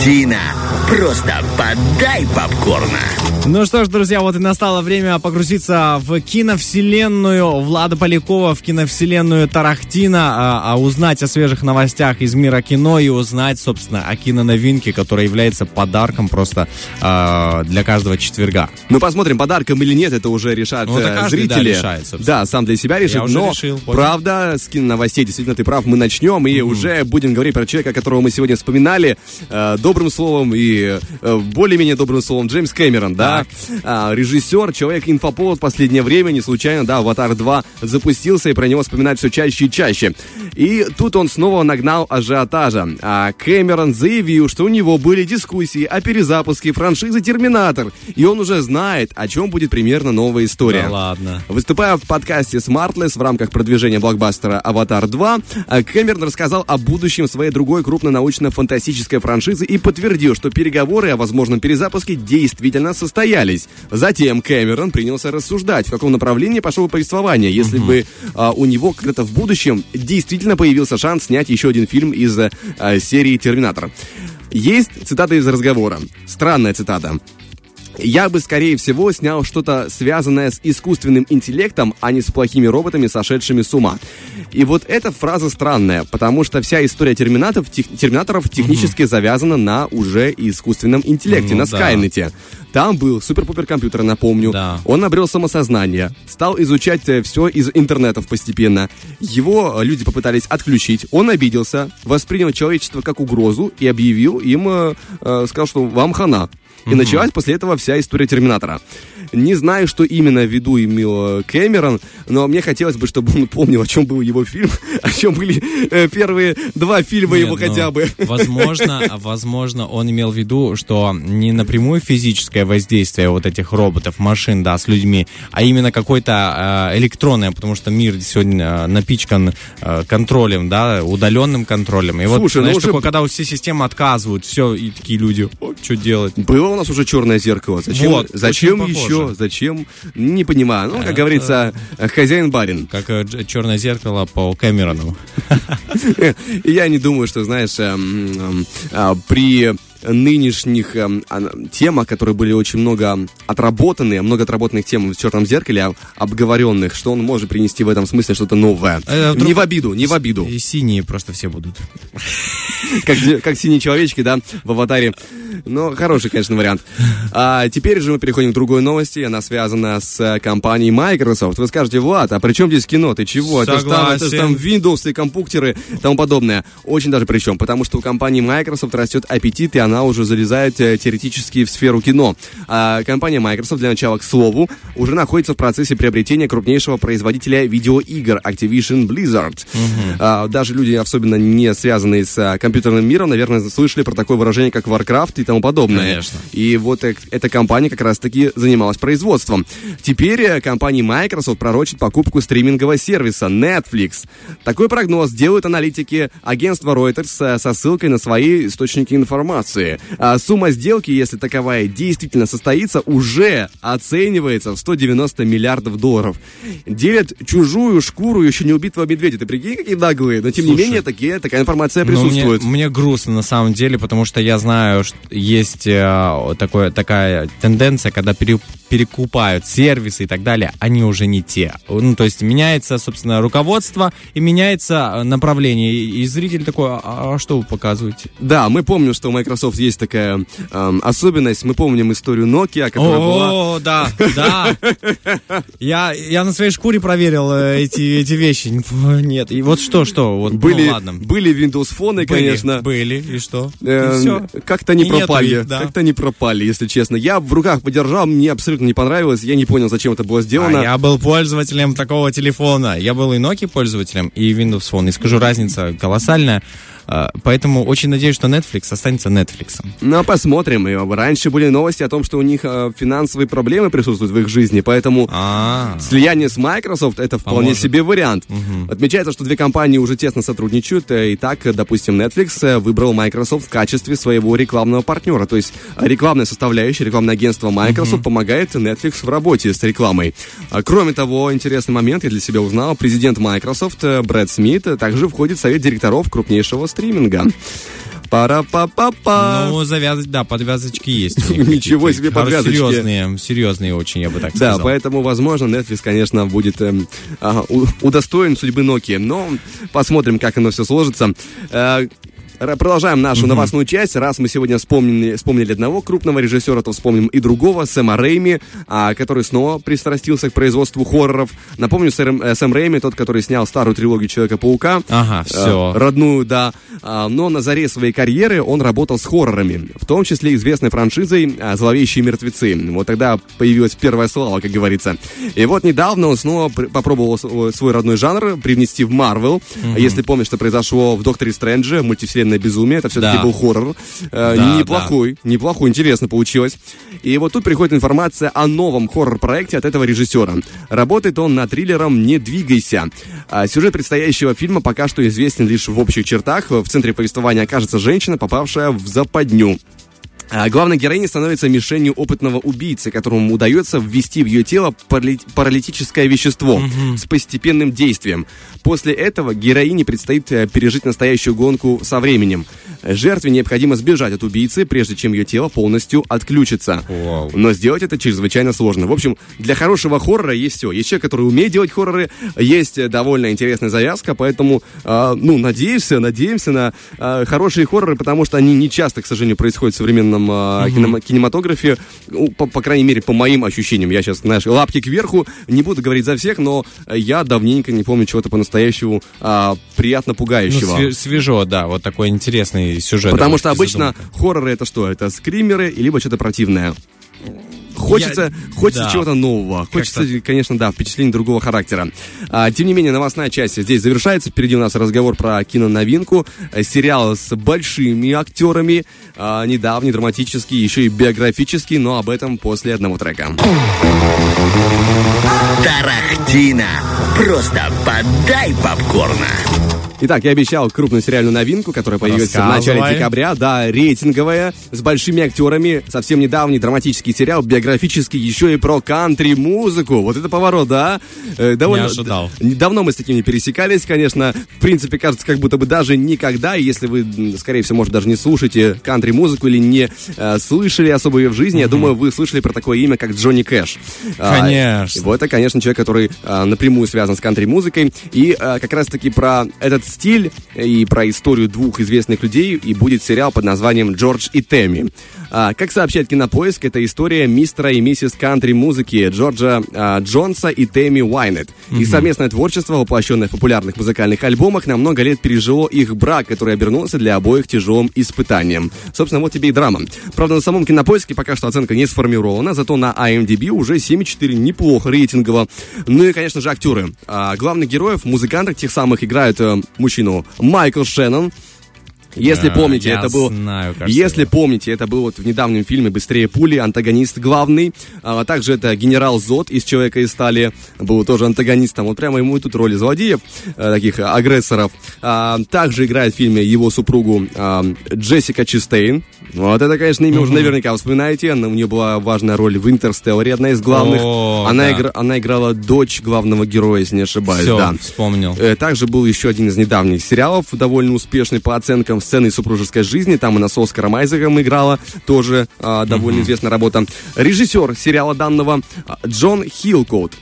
Latina. Просто подай попкорна. Ну что ж, друзья, вот и настало время погрузиться в киновселенную Влада Полякова, в киновселенную Тарахтина, а, а узнать о свежих новостях из мира кино и узнать, собственно, о киноновинке, которая является подарком просто а, для каждого четверга. Ну, посмотрим, подарком или нет, это уже решат Ну, это э, каждый, да, зрители. решает, собственно. да, сам для себя решит. Я уже но решил, понял. правда, с киноновостей, действительно, ты прав, мы начнем и уже будем говорить про человека, которого мы сегодня вспоминали, э, добрым словом и э, более-менее добрым словом, Джеймс Кэмерон, да, А, режиссер, человек-инфоповод в последнее время, не случайно, да, «Аватар 2» запустился, и про него вспоминать все чаще и чаще. И тут он снова нагнал ажиотажа. А Кэмерон заявил, что у него были дискуссии о перезапуске франшизы «Терминатор», и он уже знает, о чем будет примерно новая история. Да ладно. Выступая в подкасте Smartless в рамках продвижения блокбастера «Аватар 2», э, Кэмерон рассказал о будущем своей другой крупной научно-фантастической франшизы и подтвердил, что переговоры о возможном перезапуске действительно состоялись. Затем Кэмерон принялся рассуждать, в каком направлении пошло повествование, если бы а, у него когда-то в будущем действительно появился шанс снять еще один фильм из э, серии «Терминатор». Есть цитата из разговора. Странная цитата. Я бы, скорее всего, снял что-то связанное с искусственным интеллектом, а не с плохими роботами, сошедшими с ума. И вот эта фраза странная, потому что вся история терминаторов, тех- терминаторов технически завязана на уже искусственном интеллекте, Ну на да. Скайнете. Там был супер-пупер компьютер, напомню. Да. Он обрел самосознание, стал изучать все из интернетов постепенно. Его э, люди попытались отключить, он обиделся, воспринял человечество как угрозу и объявил им, э, э, сказал, что вам хана. И началась после этого вся история Терминатора. Не знаю, что именно в виду имел Кэмерон, но мне хотелось бы, чтобы он помнил, о чем был его фильм, о чем были э, первые два фильма Нет, его ну, хотя бы. Возможно, возможно, он имел в виду, что не напрямую физическое воздействие вот этих роботов, машин, да, с людьми, а именно какое-то э, электронное, потому что мир сегодня э, напичкан контролем, да, удаленным контролем. И вот, Слушай, ну знаешь, уже- такое, когда все системы отказывают, все, и такие люди, что делать? Было у нас уже черное зеркало. Зачем, Вот, зачем еще? Зачем? Не понимаю. Ну, как говорится, э, хозяин-барин. Как э, черное зеркало по Кэмерону. Я не думаю, что, знаешь, эм, а, при нынешних а, темах, которые были очень много отработаны, много отработанных тем в «Черном зеркале», об- обговоренных, что он может принести в этом смысле что-то новое. Э, вдруг- Не в обиду, не в обиду. И синие просто все будут. Как, как синие человечки, да, в аватаре. Но хороший, конечно, вариант. А теперь же мы переходим к другой новости. Она связана с э, компанией Microsoft. Вы скажете, Влад, а при чем здесь кино? Ты чего? Это же там, это ж там Windows и компьютеры и тому подобное. Очень даже причем, потому что у компании Microsoft растет аппетит, и она уже залезает э, теоретически в сферу кино. А компания Microsoft, для начала, к слову, уже находится в процессе приобретения крупнейшего производителя видеоигр Activision Blizzard. А, даже люди, особенно не связанные с а, компьютерным миром, наверное, слышали про такое выражение, как Warcraft и тому подобное. Конечно. И вот эта компания как раз-таки занималась производством. Теперь э, компания Microsoft пророчит покупку стримингового сервиса Netflix. Такой прогноз делают аналитики агентства Reuters э, со ссылкой на свои источники информации. А сумма сделки, если таковая действительно состоится, уже оценивается в 190 миллиардов долларов. Делят чужую шкуру еще не убитого медведя. Ты прикинь, какие наглые. Но тем не Слушай, менее, такие, такая информация Ну, мне, присутствует. Мне грустно на самом деле, потому что я знаю, что есть э, такое, такая тенденция, когда пере- перекупают сервисы и так далее, они уже не те. Ну, то есть меняется, собственно, руководство и меняется э, направление. И, и зритель такой, а, а что вы показываете? Да, мы помним, что у Microsoft есть такая эм, особенность. Мы помним историю Nokia, которая была... О, да, да. Я, я на своей шкуре проверил э, эти, эти вещи. Нет, и вот что, что, вот, Были, ну, ладно. были Windows фоны, Были, конечно. Были, и что? Эм, и все. Как-то не И пропали. их, да. Как-то не пропали, если честно. Я в руках подержал, мне абсолютно не понравилось. Я не понял, зачем это было сделано. А я был пользователем такого телефона. Я был и Nokia пользователем, и Windows Phone. И скажу, разница колоссальная. А, Поэтому очень надеюсь, что Netflix останется Netflix. Ну, посмотрим. И Раньше были новости о том, что у них финансовые проблемы присутствуют в их жизни, поэтому А, слияние с Microsoft это вполне Поможет. себе вариант. Отмечается, что две компании уже тесно сотрудничают. э, И так, э, допустим, Netflix э, выбрал Microsoft в качестве своего рекламного партнера. То есть рекламная составляющая, рекламное агентство Microsoft помогает Netflix в работе с рекламой. А, Кроме того, интересный момент я для себя узнал. Президент Microsoft Брэд Смит также входит в совет директоров крупнейшего стриминга. пара па па па Ну, завязать, да, подвязочки есть. Ничего себе подвязочки. Серьезные, серьезные очень, я бы так Да, сказал. поэтому, возможно, Netflix, конечно, будет у- удостоен судьбы Nokia. Но посмотрим, как оно все сложится. Э, Продолжаем нашу новостную часть. Раз мы сегодня вспомнили, вспомнили одного крупного режиссера, то вспомним и другого, Сэма Рэйми, а, который снова пристрастился к производству хорроров. Напомню, Сэм, э, Сэм Рэйми, тот, который снял старую трилогию Человека-паука. Ага, все. Э, родную, да. А, Но на заре своей карьеры он работал с хоррорами, в том числе известной франшизой а, «Зловещие мертвецы». Вот тогда появилась первая слава, как говорится. И вот недавно он снова пр- попробовал свой родной жанр привнести в Марвел. Если помнишь, что произошло в «Докторе Стрэндже», мультивселенная безумие, это все-таки Да. был хоррор. Э, Да, неплохой, неплохой, интересно получилось. И вот тут приходит информация о новом хоррор-проекте от этого режиссера. Работает он над триллером «Не двигайся». А Сюжет предстоящего фильма пока что известен лишь в общих чертах. В центре повествования окажется женщина, попавшая в западню. А Главной героиней становится мишенью опытного убийцы, которому удается ввести в ее тело парали- паралитическое вещество с постепенным действием. После этого героине предстоит э, пережить настоящую гонку со временем. Жертве необходимо сбежать от убийцы, прежде чем ее тело полностью отключится. Вау. Но сделать это чрезвычайно сложно. В общем, для хорошего хоррора есть все. Есть человек, который умеет делать хорроры, есть э, довольно интересная завязка, поэтому, э, ну, надеемся, надеемся на э, хорошие хорроры, потому что они не часто, к сожалению, происходят в современном э, кинема- кинематографе, ну, по, по крайней мере, по моим ощущениям. Я сейчас, знаешь, лапки кверху, не буду говорить за всех, но э, я давненько не помню чего-то по-настоящему а, приятно Ну, пугающего. све- свежо, да, вот такой интересный сюжет. Потому что обычно задумка. хорроры это что? Это скримеры, либо что-то противное. Хочется, хочется да. чего-то нового. Хочется, конечно, да, впечатлений другого характера. А, тем не менее, новостная часть здесь завершается. Впереди у нас разговор про киноновинку. Э, Сериал с большими актерами. а, недавний, драматический, еще и биографический. Но об этом после одного трека. Тарахтина. Просто подай попкорна. Итак, я обещал крупную сериальную новинку, которая появится в начале декабря. Да, рейтинговая, с большими актерами. Совсем недавний драматический сериал, биографический, еще и про кантри-музыку. Вот это поворот, да? Э, довольно... Не ожидал. Давно мы с таким не пересекались, конечно. В принципе, кажется, как будто бы даже никогда, если вы, скорее всего, может, даже не слушаете кантри-музыку или не э, слышали особо ее в жизни, я думаю, вы слышали про такое имя, как Джонни Кэш. А, Конечно. вот это, конечно, человек, который а, напрямую связан с кантри-музыкой. И а, как раз-таки про этот стиль и про историю двух известных людей и будет сериал под названием «Джордж и Тэмми». А, как сообщает Кинопоиск, это история мистера и миссис кантри-музыки Джорджа а, Джонса и Тэмми Уайнет. Их совместное творчество, воплощенное в популярных музыкальных альбомах, на много лет пережило их брак, который обернулся для обоих тяжелым испытанием. Собственно, вот тебе и драма. Правда, на самом Кинопоиске пока что оценка не сформирована, зато на IMDb уже 7,4 неплохо рейтингово. Ну и, конечно же, актеры. А, главных героев, музыкантов тех самых играют э, мужчину Майкл Шеннон. Если Да, помните, это был... знаю, кажется, если его. помните, это был вот в недавнем фильме «Быстрее пули», антагонист главный. А также это генерал Зод из «Человека из стали», был тоже антагонистом. Вот прямо ему и тут роли злодеев, э, таких агрессоров. А, также играет в фильме его супругу а, Джессика Чистейн. Вот это, конечно, имя уже наверняка вспоминаете. Она, у нее была важная роль в «Интерстелларе», одна из главных. О, она, да. игра- она играла дочь главного героя, если не ошибаюсь. Все, да. вспомнил. Э, Также был еще один из недавних сериалов, довольно успешный по оценкам «Сцены супружеской жизни». Там она с Оскаром Айзеком играла, тоже а, довольно известная работа. Режиссер сериала данного а, Джон Хилкоут.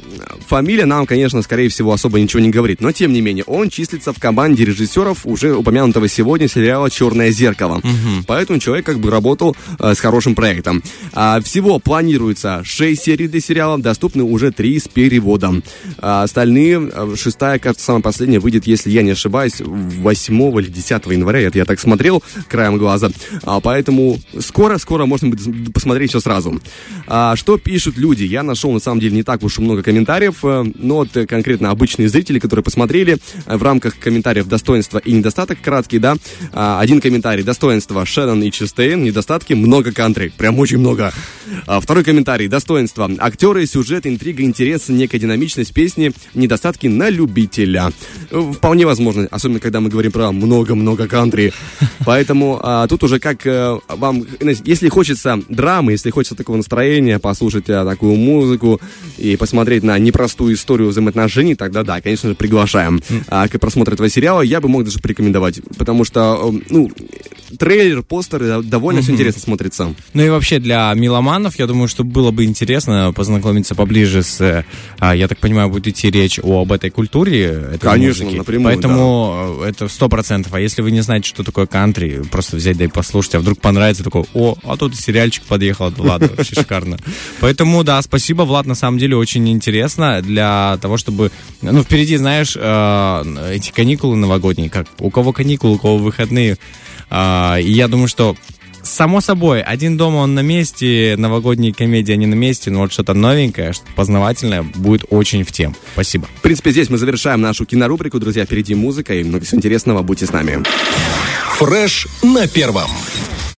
Фамилия нам, конечно, скорее всего, особо ничего не говорит, но тем не менее, он числится в команде режиссеров уже упомянутого сегодня сериала «Черное зеркало». Поэтому человек как бы работал э, с хорошим проектом. А, всего планируется 6 серий для сериала, доступны уже 3 с переводом. А, остальные, э, шестая, кажется, самая последняя, выйдет, если я не ошибаюсь, 8 или 10 января. Это я так смотрел краем глаза. А, поэтому скоро-скоро можно будет посмотреть все сразу. А, что пишут люди? Я нашел, на самом деле, не так уж и много комментариев, э, но вот э, конкретно обычные зрители, которые посмотрели э, в рамках комментариев достоинства и недостаток, краткий, да, А, один комментарий, достоинство Шеннон и Чистейн, недостатки, много кантри, прям очень много. А, второй комментарий, достоинство, актеры, сюжет, интрига, интерес, некая динамичность песни, недостатки на любителя. Вполне возможно, особенно когда мы говорим про много-много кантри. Поэтому а, тут уже как э, вам, если хочется драмы, если хочется такого настроения, послушать а, такую музыку и посмотреть на непростую историю взаимоотношений, тогда да, конечно же, приглашаем а, к просмотру этого сериала. Я бы мог даже порекомендовать, потому что, э, ну, трейлер, постер, довольно все интересно смотрится. Ну и вообще для меломанов, я думаю, что было бы интересно познакомиться поближе с, а, я так понимаю, будет идти речь об этой культуре. Этой Конечно, музыки. напрямую, Поэтому э, это сто процентов. А если вы не знаете, что такое кантри, просто взять да и послушать, а вдруг понравится, такой, о, а тут сериальчик подъехал Влада, вообще шикарно. Поэтому, да, спасибо, Влад, на самом деле очень интересно для того, чтобы, ну, впереди, знаешь, э, эти каникулы новогодние, как у кого каникулы, у кого выходные. А, И я думаю, что Само собой, один дома он на месте, новогодние комедии они на месте, но вот что-то новенькое, что познавательное будет очень в тем. Спасибо. В принципе, здесь мы завершаем нашу кинорубрику. Друзья, впереди музыка и много всего интересного. Будьте с нами. Фреш на первом.